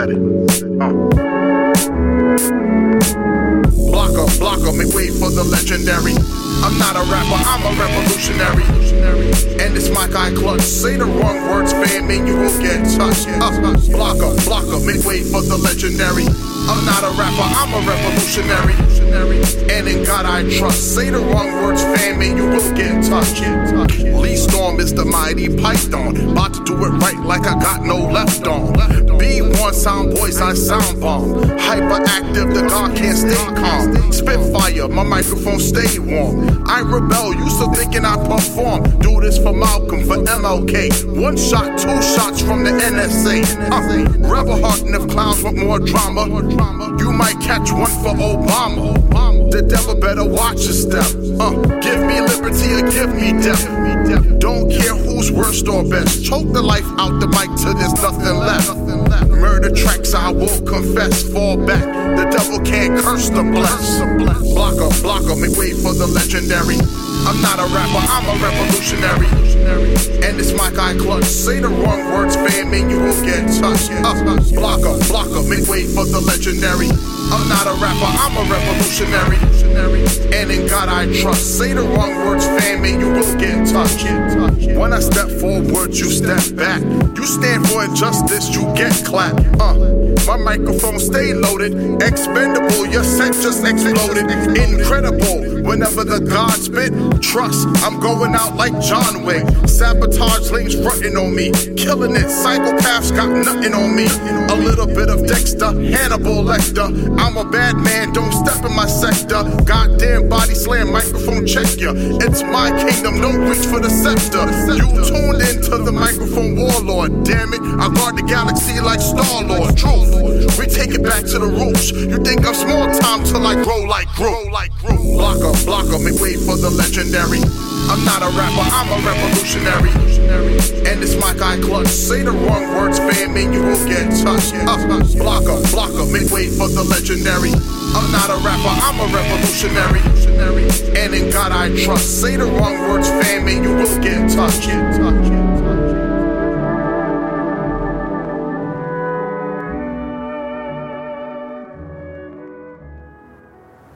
said it. Uh. Blocker, blocker, make way for the legendary. I'm not a rapper, I'm a revolutionary. And it's my guy Clutch. Say the wrong words, fam, and you will get touched. Uh, blocker, blocker, make way for the legendary. I'm not a rapper, I'm a revolutionary. And in God I trust. Say the wrong words, fam, and you will get touched. Lee Storm is the mighty python. About to do it right like I got no left on. B1 sound boys, I sound bomb. Hyperactive, the God can't stay calm. Spitfire, my microphone stay warm. I rebel, used to thinking I perform. Do this for Malcolm, for MLK. One shot, two shots from the NSA. Uh, rebel heart, if clowns want more drama, you might catch one for Obama. The devil better watch his step. Uh, give me liberty or give me death. Don't care who's worst or best. Choke the life out the mic till there's nothing left. I won't confess. Fall back. The devil can't curse the bless. Blocker, blocker, make way for the legendary. I'm not a rapper, I'm a revolutionary. And it's my guy Clutch. Say the wrong words, fam, and you will get touched. Uh, blocker, blocker, make way for the legendary. I'm not a rapper, I'm a revolutionary. And in God I trust. Say the wrong words, fam, and you will get touched. When I step forward, you step back. You stand for injustice, you get clapped. Uh, my microphone stay loaded, expendable. Your set just exploded, incredible. Whenever the God spit, trust. I'm going out like John Wick. Sabotage lanes fronting on me, killing it. Psychopaths got nothing on me. A little bit of Dexter, Hannibal Lecter. I'm a bad man, don't step in my sector. Goddamn body slam, microphone check ya. It's my kingdom, don't reach for the scepter. You tuned into the microphone warlord. Damn it, I guard the galaxy like Star Lord. Truth, we take it back to the roots. You think I'm small time till I grow like grow like grow. Blocker, blocker, make way for the legendary. I'm not a rapper, I'm a revolutionary. And it's my guy Clutch. Say the wrong words, fam, and you will get touched. Uh, blocker, blocker, make way for the legendary. I'm not a rapper, I'm a revolutionary. And in God I trust. Say the wrong words, fam, and you will get touched.